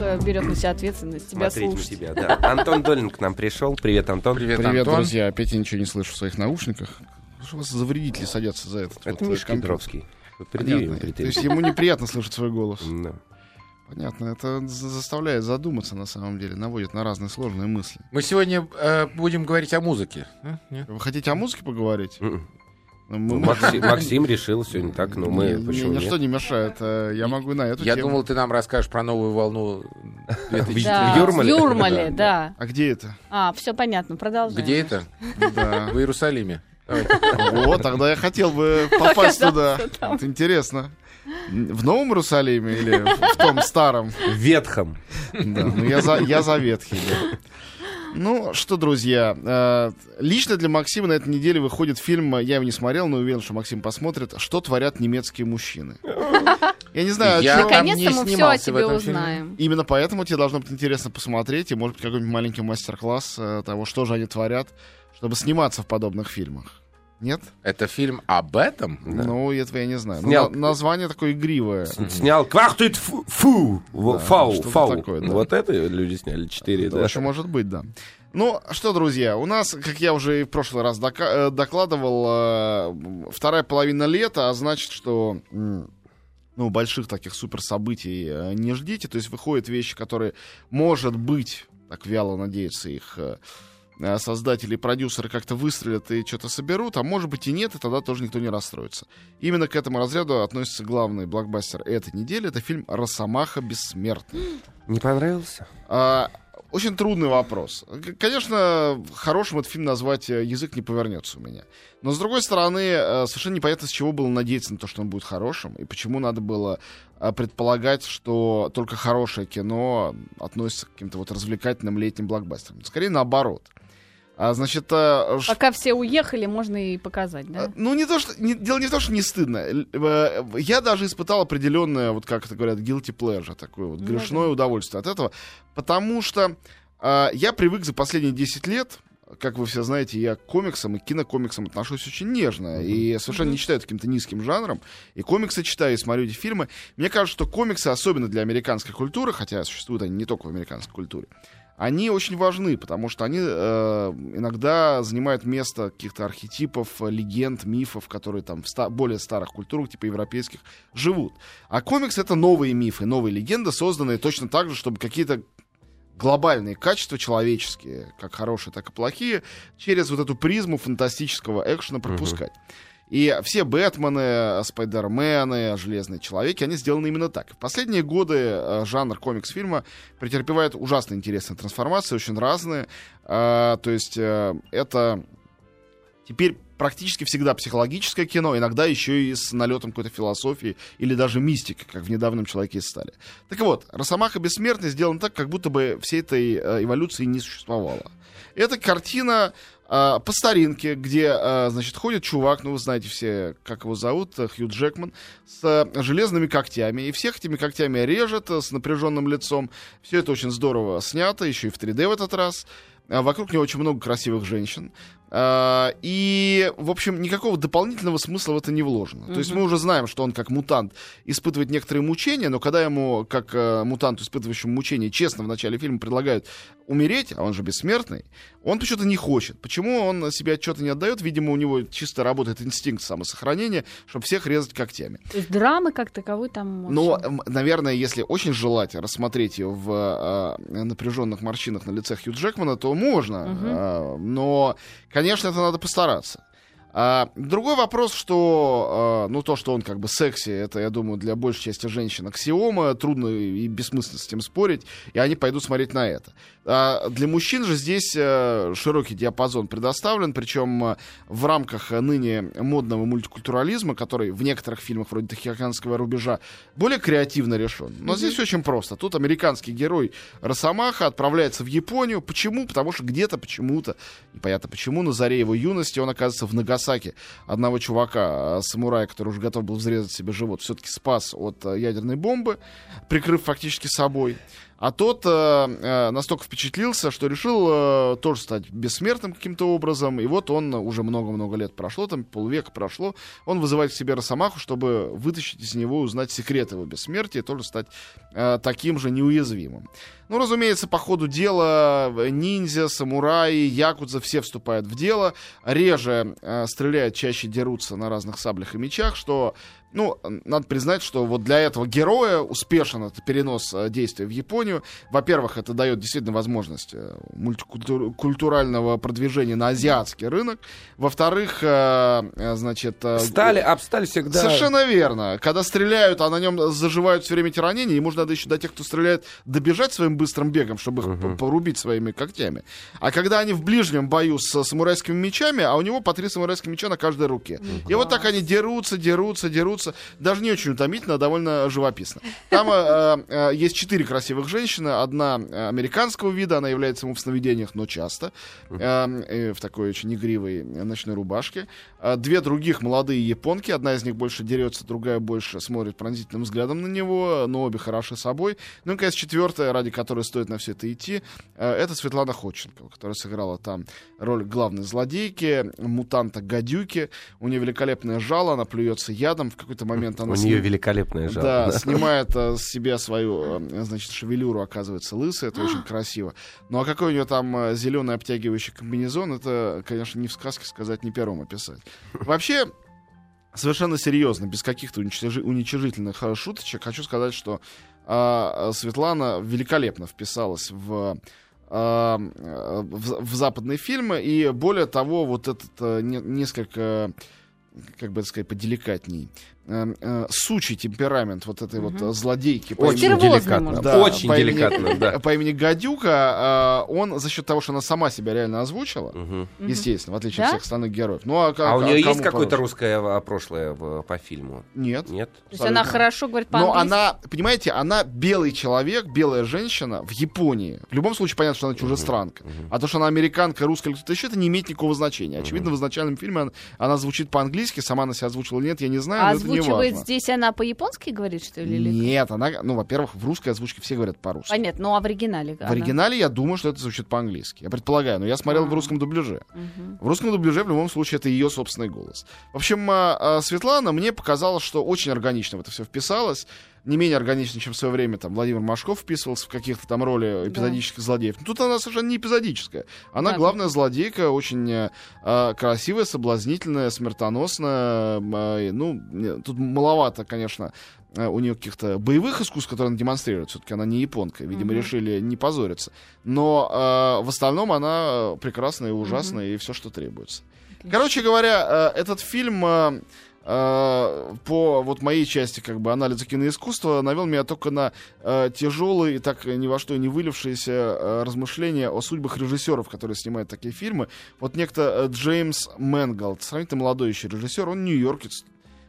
э, берет на себя ответственность тебя Смотреть на слушать. тебя, да. Антон Долин к нам пришел. Привет, Антон. Привет, Привет, Антон. друзья. Опять я ничего не слышу в своих наушниках. Что у вас за вредители садятся за этот Это вот, Миша э, компьютер? Кедровский. То есть ему неприятно слышать свой голос. Да. Понятно. Это за- заставляет задуматься на самом деле, наводит на разные сложные мысли. Мы сегодня э, будем говорить о музыке. А? Нет? Вы хотите о музыке поговорить? Ну, Ну, мы- Макси- Максим решил сегодня так, ну мы Мне- мне почему ничто нет? не мешает. э, Я могу на эту Я тему. думал, ты нам расскажешь про новую волну 2004. Да, В Юрмале? да. А где это? А, все понятно, продолжаем. Где это? Да. В Иерусалиме. Вот, тогда я хотел бы попасть туда. Это интересно. В Новом Иерусалиме или в том старом? В Ветхом. Да, ну я за, я за ветхий. да. Ну что, друзья, э, лично для Максима на этой неделе выходит фильм, я его не смотрел, но уверен, что Максим посмотрит, «Что творят немецкие мужчины». Я не знаю, Я- Наконец-то не мы все о тебе этом фильме. узнаем. именно поэтому тебе должно быть интересно посмотреть, и может быть какой-нибудь маленький мастер-класс э, того, что же они творят, чтобы сниматься в подобных фильмах. Нет? Это фильм об этом? Да. Ну, этого я не знаю. Ну, Снял- на- название такое игривое. Снял «Квахтует фу», фу Да, фау, фау. такое, да. Вот это люди сняли четыре, да. очень может быть, да. Ну, что, друзья, у нас, как я уже и в прошлый раз э, докладывал, э, вторая половина лета, а значит, что ну, больших таких супер событий э, не ждите. То есть выходят вещи, которые, может быть, так вяло надеются их создатели и продюсеры как-то выстрелят и что-то соберут, а может быть и нет, и тогда тоже никто не расстроится. Именно к этому разряду относится главный блокбастер этой недели. Это фильм «Росомаха бессмертный». Не понравился? А, очень трудный вопрос. Конечно, хорошим этот фильм назвать э, язык не повернется у меня. Но, с другой стороны, э, совершенно непонятно, с чего было надеяться на то, что он будет хорошим, и почему надо было э, предполагать, что только хорошее кино относится к каким-то вот развлекательным летним блокбастерам. Скорее наоборот. А, значит, ш- Пока все уехали, можно и показать, а, да? Ну, не то, что, не- дело не в том, что не стыдно. Э, Я даже испытал определенное, вот как это говорят, guilty pleasure, такое вот Ну грешное удовольствие от этого, потому что э, я привык за последние 10 лет, как вы все знаете, я к комиксам и кинокомиксам отношусь очень нежно, и совершенно не считаю каким-то низким жанром, и комиксы читаю, и смотрю эти фильмы. Мне кажется, что комиксы, особенно для американской культуры, хотя существуют они не только в американской культуре, они очень важны, потому что они э, иногда занимают место каких-то архетипов, легенд, мифов, которые там в ста- более старых культурах, типа европейских, живут. А комикс — это новые мифы, новые легенды, созданные точно так же, чтобы какие-то глобальные качества человеческие, как хорошие, так и плохие, через вот эту призму фантастического экшена пропускать. И все Бэтмены, Спайдермены, Железные Человеки, они сделаны именно так. В последние годы э, жанр комикс-фильма претерпевает ужасно интересные трансформации, очень разные. А, то есть э, это теперь практически всегда психологическое кино, иногда еще и с налетом какой-то философии или даже мистики, как в недавнем «Человеке из стали». Так вот, «Росомаха бессмертный» сделан так, как будто бы всей этой э, эволюции не существовало. Это картина э, по старинке, где, э, значит, ходит чувак, ну, вы знаете все, как его зовут, э, Хью Джекман, с э, железными когтями, и всех этими когтями режет э, с напряженным лицом. Все это очень здорово снято, еще и в 3D в этот раз. А Вокруг него очень много красивых женщин. А, И, в общем, никакого дополнительного смысла в это не вложено. То есть мы уже знаем, что он как мутант испытывает некоторые мучения, но когда ему, как э, мутанту, испытывающему мучения, честно в начале фильма предлагают умереть, а он же бессмертный, он почему-то не хочет. Почему он себе отчета не отдает? Видимо, у него чисто работает инстинкт самосохранения, чтобы всех резать когтями. То есть драмы как таковой там... Но, м, наверное, если очень желать рассмотреть ее в э, напряженных морщинах на лице Хью Джекмана, то можно. Мгм. Э, но, конечно, это надо постараться. А, другой вопрос, что, э, ну, то, что он как бы секси, это, я думаю, для большей части женщин аксиома, трудно и бессмысленно с этим спорить, и они пойдут смотреть на это. А для мужчин же здесь э, широкий диапазон предоставлен, причем э, в рамках ныне модного мультикультурализма, который в некоторых фильмах вроде Тихоокеанского рубежа более креативно решен. Но здесь очень просто. Тут американский герой Росомаха отправляется в Японию. Почему? Потому что где-то почему-то, непонятно почему, на заре его юности он оказывается в Нагасаки. Одного чувака, э, самурая, который уже готов был взрезать себе живот, все-таки спас от э, ядерной бомбы, прикрыв фактически собой. А тот э, э, настолько впечатлился, что решил э, тоже стать бессмертным каким-то образом. И вот он уже много-много лет прошло, там полвека прошло. Он вызывает к себе Росомаху, чтобы вытащить из него узнать секрет его бессмертия, и тоже стать э, таким же неуязвимым. Ну, разумеется, по ходу дела э, ниндзя, самураи, якудза все вступают в дело. Реже э, стреляют, чаще дерутся на разных саблях и мечах, что ну, надо признать, что вот для этого героя успешен это перенос э, действия в Японию. Во-первых, это дает действительно возможность э, мультикультурального продвижения на азиатский рынок. Во-вторых, э, значит... Стали, об сталь всегда... Совершенно верно. Когда стреляют, а на нем заживают все время эти ранения, ему же надо еще до тех, кто стреляет, добежать своим быстрым бегом, чтобы их п- порубить своими когтями. А когда они в ближнем бою с самурайскими мечами, а у него по три самурайских меча на каждой руке. И вот так они дерутся, дерутся, дерутся. Даже не очень утомительно, а довольно живописно. Там э, э, есть четыре красивых женщины. Одна э, американского вида, она является ему в сновидениях, но часто. э, э, в такой очень игривой э, ночной рубашке. А Две других молодые японки. Одна из них больше дерется, другая больше смотрит пронзительным взглядом на него, но обе хороши собой. Ну и, наконец, четвертая, ради которой стоит на все это идти, э, это Светлана Ходченкова, которая сыграла там роль главной злодейки, мутанта гадюки. У нее великолепное жало, она плюется ядом. В какой-то момент она У нее великолепная жало. да, да. снимает э, с себя свою, э, значит, шевелюру, оказывается, лысая, это очень красиво. Ну а какой у нее там зеленый обтягивающий комбинезон, это, конечно, не в сказке сказать, не первым описать. Вообще, совершенно серьезно, без каких-то уничижительных э, шуточек, хочу сказать, что а, Светлана великолепно вписалась в а, э, в, в западные фильмы, и более того, вот этот э, не- несколько, как бы это сказать, поделикатней, э, э, сучий темперамент вот этой вот э, злодейки. по Очень имени- деликатно. Да, Очень по имени- деликатно, да. по имени Гадюка, э, он за счет того, что она сама себя реально озвучила, естественно, в отличие Да? от всех остальных героев. Ну, а, А у нее есть какое-то русское а, прошлое по фильму? Нет. Нет? То есть она хорошо говорит Но по-английски. она, понимаете, она белый человек, белая женщина в Японии. В любом случае понятно, что она чужестранка. А то, что она американка, русская или кто-то еще, это не имеет никакого значения. Очевидно, в изначальном фильме она, она звучит по-английски, сама она себя озвучивала или нет, я не знаю, А но озвучивает здесь она по-японски говорит, что ли? или- Нет, она, ну, во-первых, в русской озвучке все говорят по-русски. Понятно, ну а в оригинале В она? оригинале я думаю, что это звучит по-английски. Я предполагаю, но я смотрел в А. русском дубляже. Мгм. В русском дубляже в любом случае это ее собственный голос. В общем, а, а, Светлана мне показалось, что очень органично в это все вписалось. Не менее органично, чем в свое время там Владимир Машков вписывался в каких-то там роли эпизодических злодеев. Но тут она совершенно не эпизодическая. Она Да. главная злодейка, очень э, а, красивая, соблазнительная, смертоносная. и, ну, тут маловато, конечно, э, у нее каких-то боевых искусств, которые она демонстрирует. Все-таки она не японка. Видимо, Мгм. решили не позориться. Но э, в остальном она э, прекрасная и ужасная, и все, что требуется. Короче говоря, э, этот фильм э, э, по вот моей части как бы анализа киноискусства навел меня только на э, тяжелые и так ни во что не вылившиеся э, размышления о судьбах режиссеров, которые снимают такие фильмы. Вот некто э, Джеймс Мэнголд, сравнительно молодой еще режиссер, он нью-йоркец.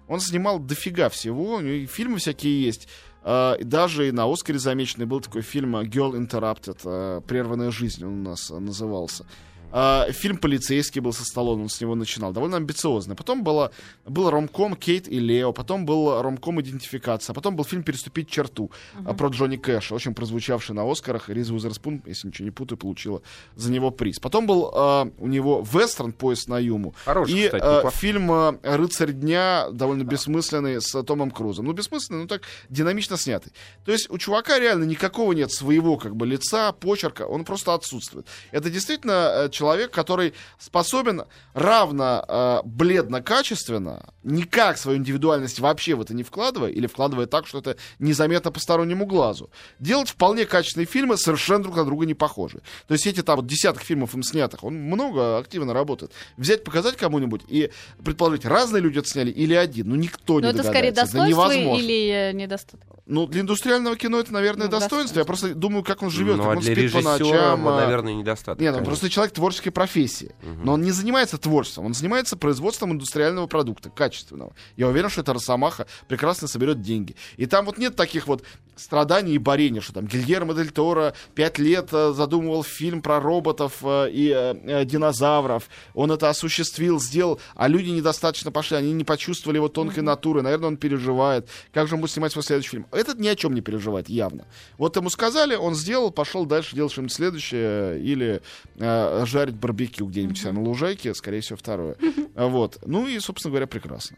Он снимал дофига всего, у него и фильмы всякие есть. И даже и на Оскаре замеченный был такой фильм Girl Interrupted, э, «Прерванная жизнь» он у нас э, назывался. А, фильм «Полицейский» был со Сталлоне, он с него начинал, довольно амбициозный. Потом было, был ромком «Кейт и Лео», потом был ромком «Идентификация», потом был фильм «Переступить черту» а, про Джонни Кэша, очень прозвучавший на Оскарах. Риз Уизерспун, если ничего не путаю, получила за него приз. Потом был а, у него вестерн «Поезд на Юму». Хороший, и кстати, неплохой. фильм «Рыцарь дня» довольно бессмысленный с Томом Крузом. Ну, бессмысленный, но так динамично снятый. То есть у чувака реально никакого нет своего как бы лица, почерка, он просто отсутствует. Это действительно э, человек, который способен равно э, бледно-качественно, никак свою индивидуальность вообще в это не вкладывая, или вкладывая так, что это незаметно постороннему глазу, делать вполне качественные фильмы, совершенно друг на друга не похожие. То есть эти там вот десяток фильмов им снятых, он много активно работает. Взять, показать кому-нибудь и предположить, разные люди это сняли или один, ну никто Но не это скорее догадается. Это достоинство невозможно. или э, недостаток? Ну, для индустриального кино это, наверное, Ну, достоинство. Я достоинство. просто думаю, как он живет, Ну, как а он для спит по ночам. ну, а. наверное, недостаток. Нет, он конечно. просто человек творческой профессии. Но он не занимается творчеством, он занимается производством индустриального продукта, качественного. Я уверен, что эта Росомаха прекрасно соберет деньги. И там вот нет таких вот страданий и борения, что там Гильермо Дель Торо пять лет э, задумывал фильм про роботов э, и э, динозавров. Он это осуществил, сделал, а люди недостаточно пошли, они не почувствовали его тонкой натуры. Наверное, он переживает. Как же он будет снимать свой следующий фильм? Этот ни о чем не переживает, явно. Вот ему сказали, он сделал, пошел дальше делать что-нибудь следующее, или э, жарить барбекю где-нибудь mm на лужайке, скорее всего, второе. Вот. Ну и, собственно говоря, прекрасно.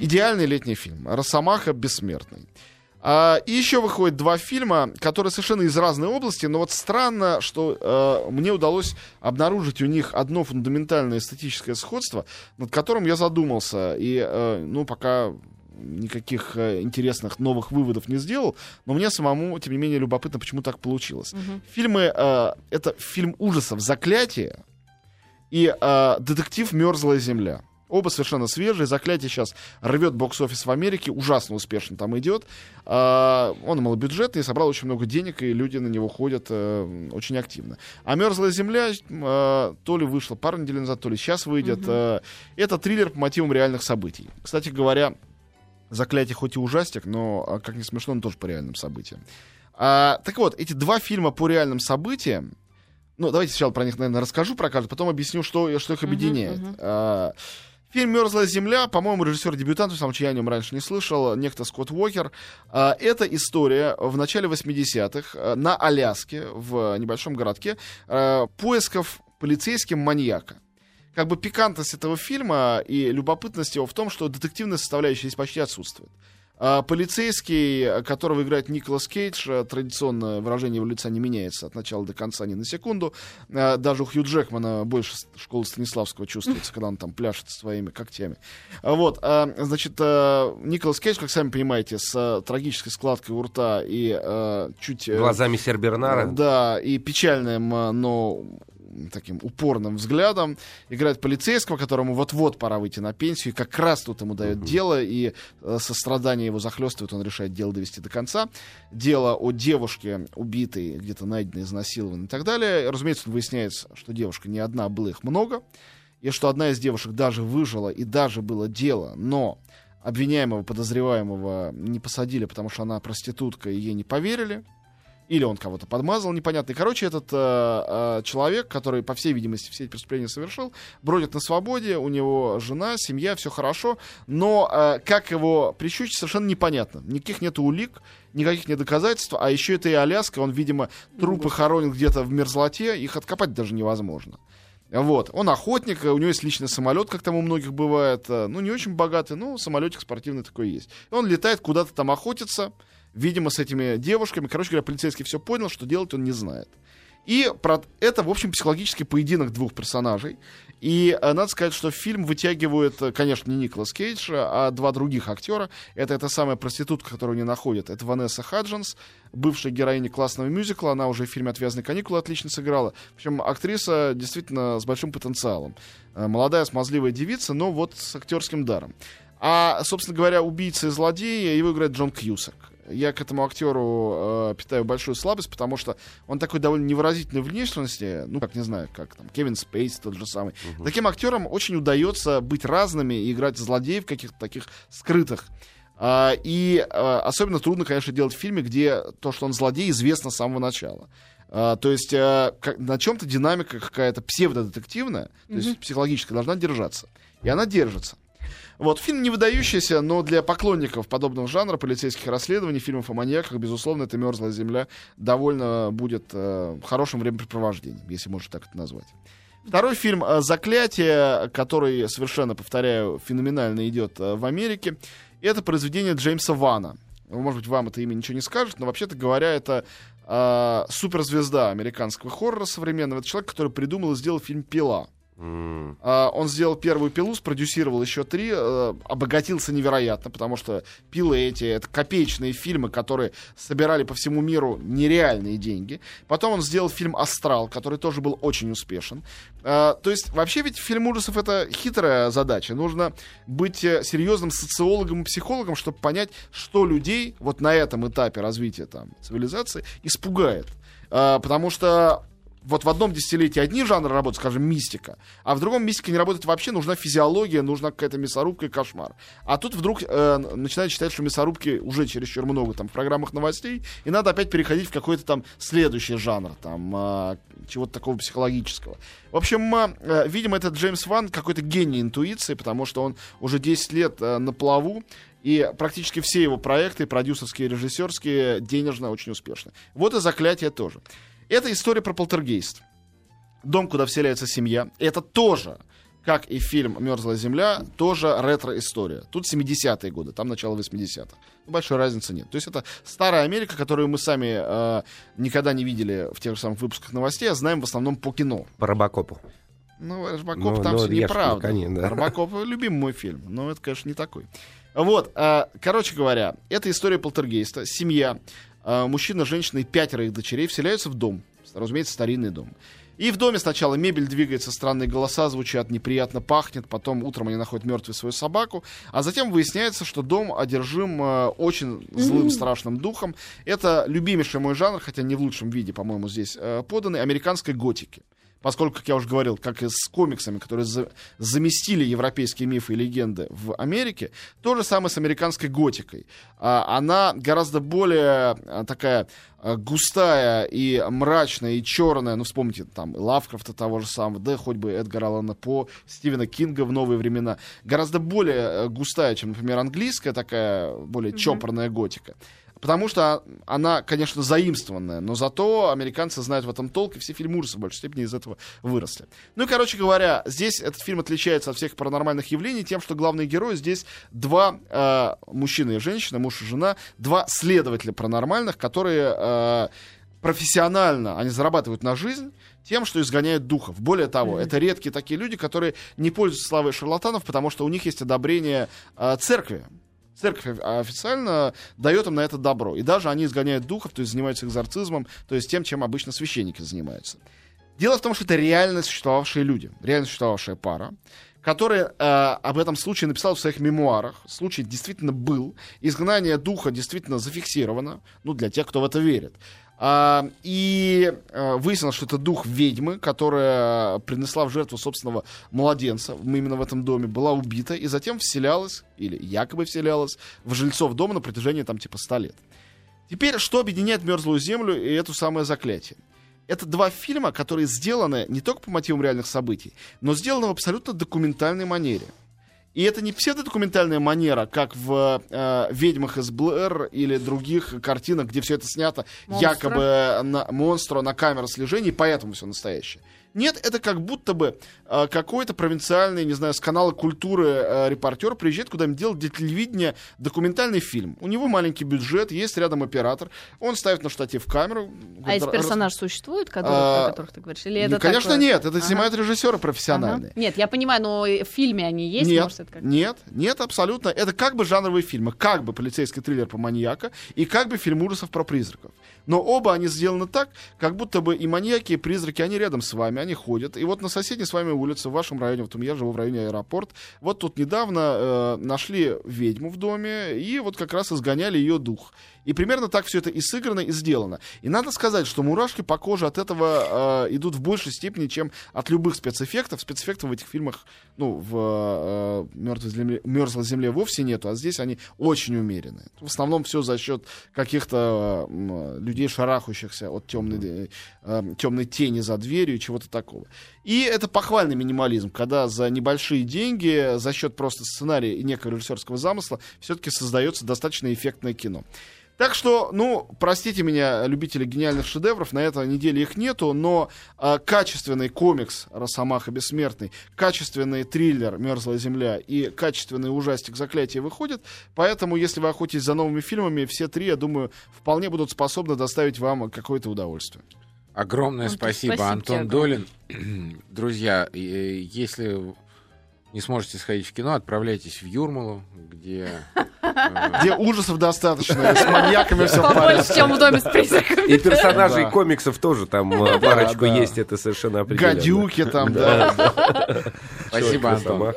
Идеальный летний фильм. Росомаха бессмертный. А, и еще выходит два фильма, которые совершенно из разной области, но вот странно, что э, мне удалось обнаружить у них одно фундаментальное эстетическое сходство, над которым я задумался. И, э, ну, пока никаких э, интересных новых выводов не сделал, но мне самому, тем не менее, любопытно, почему так получилось. Мгм. Фильмы, э, это фильм ужасов «Заклятие» и э, детектив «Мерзлая земля». Оба совершенно свежие. «Заклятие» сейчас рвет бокс-офис в Америке, ужасно успешно там идет. А, он малобюджетный, собрал очень много денег, и люди на него ходят э, очень активно. А «Мерзлая земля» э, то ли вышла пару недель назад, то ли сейчас выйдет. Э, это триллер по мотивам реальных событий. Кстати говоря, «Заклятие» хоть и ужастик, но, а, как ни смешно, он тоже по реальным событиям. А, так вот, эти два фильма по реальным событиям, ну, давайте сначала про них, наверное, расскажу про каждый, потом объясню, что, что их объединяет. мгм. А, Фильм «Мерзлая земля», по-моему, режиссер-дебютант, потому что я о нем раньше не слышал, некто Скотт Уокер. А, Это история в начале 80-х а, на Аляске, в небольшом городке, поисков полицейским маньяка. Как бы пикантность этого фильма и любопытность его в том, что детективная составляющая здесь почти отсутствует. А, Полицейский, которого играет Николас Кейдж, а, традиционно выражение его лица не меняется от начала до конца ни на секунду. А, Даже у Хью Джекмана больше школы Станиславского чувствуется, когда он там пляшет своими когтями. А, Вот, а, значит, Николас Кейдж, как сами понимаете, с трагической складкой у рта и чуть... э, Глазами Сербернара. да, и печальным, но таким упорным взглядом играет полицейского, которому вот-вот пора выйти на пенсию, и как раз тут ему дает дело, и э, сострадание его захлестывает, он решает дело довести до конца. Дело о девушке, убитой, где-то найденной, изнасилованной и так далее. Разумеется, он выясняет, что девушка не одна, было их много, и что одна из девушек даже выжила, и даже было дело, но обвиняемого, подозреваемого не посадили, потому что она проститутка, и ей не поверили. Или он кого-то подмазал, непонятно. И, короче, этот э, э, человек, который, по всей видимости, все эти преступления совершил, бродит на свободе, у него жена, семья, все хорошо, но э, как его прищучить, совершенно непонятно. Никаких нет улик, никаких нет доказательств, а еще это и Аляска, он, видимо, трупы хоронит где-то в мерзлоте, их откопать даже невозможно. Вот, он охотник, у него есть личный самолет, как там у многих бывает, э, ну, не очень богатый, но самолетик спортивный такой есть. И он летает куда-то там охотиться, видимо, с этими девушками. Короче говоря, полицейский все понял, что делать он не знает. И про это, в общем, психологический поединок двух персонажей. И э, надо сказать, что фильм вытягивает, э, конечно, не Николас Кейдж, а два других актера. Это эта самая проститутка, которую они находят. Это Ванесса Хаджинс, бывшая героиня классного мюзикла. Она уже в фильме «Отвязные каникулы» отлично сыграла. Причем актриса действительно с большим потенциалом. Э, Молодая, смазливая девица, но вот с актерским даром. А, собственно говоря, убийца и злодей, его играет Джон Кьюсак. Я к этому актеру э, питаю большую слабость, потому что он такой довольно невыразительной внешности, ну, как не знаю, как там Кевин Спейс тот же самый. Таким актерам очень удается быть разными и играть злодеев каких-то таких скрытых. А, и а, особенно трудно, конечно, делать в фильме, где то, что он злодей, известно с самого начала. А, то есть а, как- на чем-то динамика какая-то псевдодетективная, то есть психологическая, должна держаться. И она держится. Вот, фильм не выдающийся, но для поклонников подобного жанра, полицейских расследований, фильмов о маньяках, безусловно, это «Мерзлая земля» довольно будет э, хорошим времяпрепровождением, если можно так это назвать. Второй фильм э, «Заклятие», который, совершенно, повторяю, феноменально идет э, в Америке, это произведение Джеймса Вана. Может быть, вам это имя ничего не скажет, но, вообще-то говоря, это э, суперзвезда американского хоррора современного. Это человек, который придумал и сделал фильм «Пила». А, Он сделал первую пилу, спродюсировал еще три, э, обогатился невероятно, потому что пилы эти это копеечные фильмы, которые собирали по всему миру нереальные деньги. Потом он сделал фильм Астрал, который тоже был очень успешен. А, То есть вообще ведь фильм ужасов это хитрая задача. Нужно быть э, серьезным социологом и психологом, чтобы понять, что людей вот на этом этапе развития там цивилизации испугает. А, Потому что вот в одном десятилетии одни жанры работают, скажем, мистика, а в другом мистика не работает вообще, нужна физиология, нужна какая-то мясорубка и кошмар. А тут вдруг э, начинают считать, что мясорубки уже чересчур много там в программах новостей, и надо опять переходить в какой-то там следующий жанр, там, э, чего-то такого психологического. В общем, э, видимо, этот Джеймс Ван какой-то гений интуиции, потому что он уже 10 лет э, на плаву, И практически все его проекты, продюсерские, режиссерские, денежно очень успешны. Вот и «Заклятие» тоже. Это история про полтергейст. Дом, куда вселяется семья. Это тоже как и фильм «Мерзлая земля», тоже ретро-история. Тут 70-е годы, там начало 80-х. Большой разницы нет. То есть это старая Америка, которую мы сами э, никогда не видели в тех же самых выпусках новостей, а знаем в основном по кино. По Робокопу. Ну, Робокоп Ну, там ну, все неправда. коне, да. Робокоп любимый мой фильм, но это, конечно, не такой. Вот, э, короче говоря, это история полтергейста. Семья, э, мужчина, женщина и пятеро их дочерей вселяются в дом. Разумеется, старинный дом. И в доме сначала мебель двигается, странные голоса звучат, неприятно пахнет, потом утром они находят мертвую свою собаку, а затем выясняется, что дом одержим э, очень злым, страшным духом. Это любимейший мой жанр, хотя не в лучшем виде, по-моему, здесь э, поданный, американской готики. Поскольку, как я уже говорил, как и с комиксами, которые за- заместили европейские мифы и легенды в Америке, то же самое с американской готикой. А, она гораздо более а, такая а, густая и мрачная, и черная. Ну, вспомните, там, Лавкрафта того же самого, да, хоть бы Эдгара Аллана По, Стивена Кинга в новые времена. Гораздо более э, густая, чем, например, английская такая, более чопорная готика. Потому что она, конечно, заимствованная, но зато американцы знают в этом толк, и все фильмы ужасов в большей степени из этого выросли. Ну и, короче говоря, здесь этот фильм отличается от всех паранормальных явлений тем, что главные герои здесь два э, мужчина и женщина, муж и жена, два следователя паранормальных, которые э, профессионально, они зарабатывают на жизнь тем, что изгоняют духов. Более того, это редкие такие люди, которые не пользуются славой шарлатанов, потому что у них есть одобрение э, церкви. Церковь официально дает им на это добро. И даже они изгоняют духов, то есть занимаются экзорцизмом, то есть тем, чем обычно священники занимаются. Дело в том, что это реально существовавшие люди, реально существовавшая пара, которая э, об этом случае написала в своих мемуарах. Случай действительно был. Изгнание духа действительно зафиксировано, ну, для тех, кто в это верит. А, и э, выяснилось, что это дух ведьмы, которая принесла в жертву собственного младенца именно в этом доме, была убита и затем вселялась, или якобы вселялась, в жильцов дома на протяжении там типа 100 лет. Теперь, что объединяет «Мерзлую землю» и это самое заклятие? Это два фильма, которые сделаны не только по мотивам реальных событий, но сделаны в абсолютно документальной манере. И это не псевдодокументальная манера, как в э, «Ведьмах из Блэр» или других картинах, где все это снято Монстра. якобы на монстра, на камеру слежения, и поэтому все настоящее. Нет, это как будто бы э, какой-то провинциальный, не знаю, с канала культуры э, репортер приезжает куда-нибудь делать для телевидения документальный фильм. У него маленький бюджет, есть рядом оператор, он ставит на штатив камеру. А эти р- персонажи существуют, которые, А, о которых ты говоришь? Или Ну, это конечно, такое? нет, это Ага. снимают режиссеры Ага. профессиональные. Нет, я понимаю, но в фильме они есть, нет, может, это как нет, нет, абсолютно. Это как бы жанровые фильмы, как бы полицейский триллер по маньяка и как бы фильм ужасов про призраков. Но оба они сделаны так, как будто бы и маньяки, и призраки, они рядом с вами, они ходят. И вот на соседней с вами улице, в вашем районе, вот я живу в районе аэропорт, вот тут недавно э, нашли ведьму в доме, и вот как раз изгоняли ее дух. И примерно так все это и сыграно, и сделано. И надо сказать, что мурашки по коже от этого э, идут в большей степени, чем от любых спецэффектов. Спецэффектов в этих фильмах, ну, в э, «Мертвой земле, «Мерзлой земле» вовсе нету, а здесь они очень умеренные. В основном все за счет каких-то э, людей, шарахающихся от темной, э, темной тени за дверью и чего-то такого. И это похвальный минимализм, когда за небольшие деньги, за счет просто сценария и некого режиссерского замысла, все-таки создается достаточно эффектное кино. Так что, ну, простите меня, любители гениальных шедевров, на этой неделе их нету, но а, качественный комикс «Росомаха бессмертный», качественный триллер «Мерзлая земля» и качественный ужастик «Заклятие» выходят, поэтому, если вы охотитесь за новыми фильмами, все три, я думаю, вполне будут способны доставить вам какое-то удовольствие. Огромное Антон, спасибо, спасибо Антон Долин. Друзья, если не сможете сходить в кино, отправляйтесь в Юрмалу, где... э, Где ужасов достаточно, с маньяками все в порядке. чем в доме с призраками. И персонажей комиксов тоже там э, парочку есть, это совершенно определенно. Гадюки там, да. Спасибо, Антон.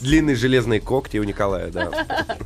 Длинные железные когти у Николая, да.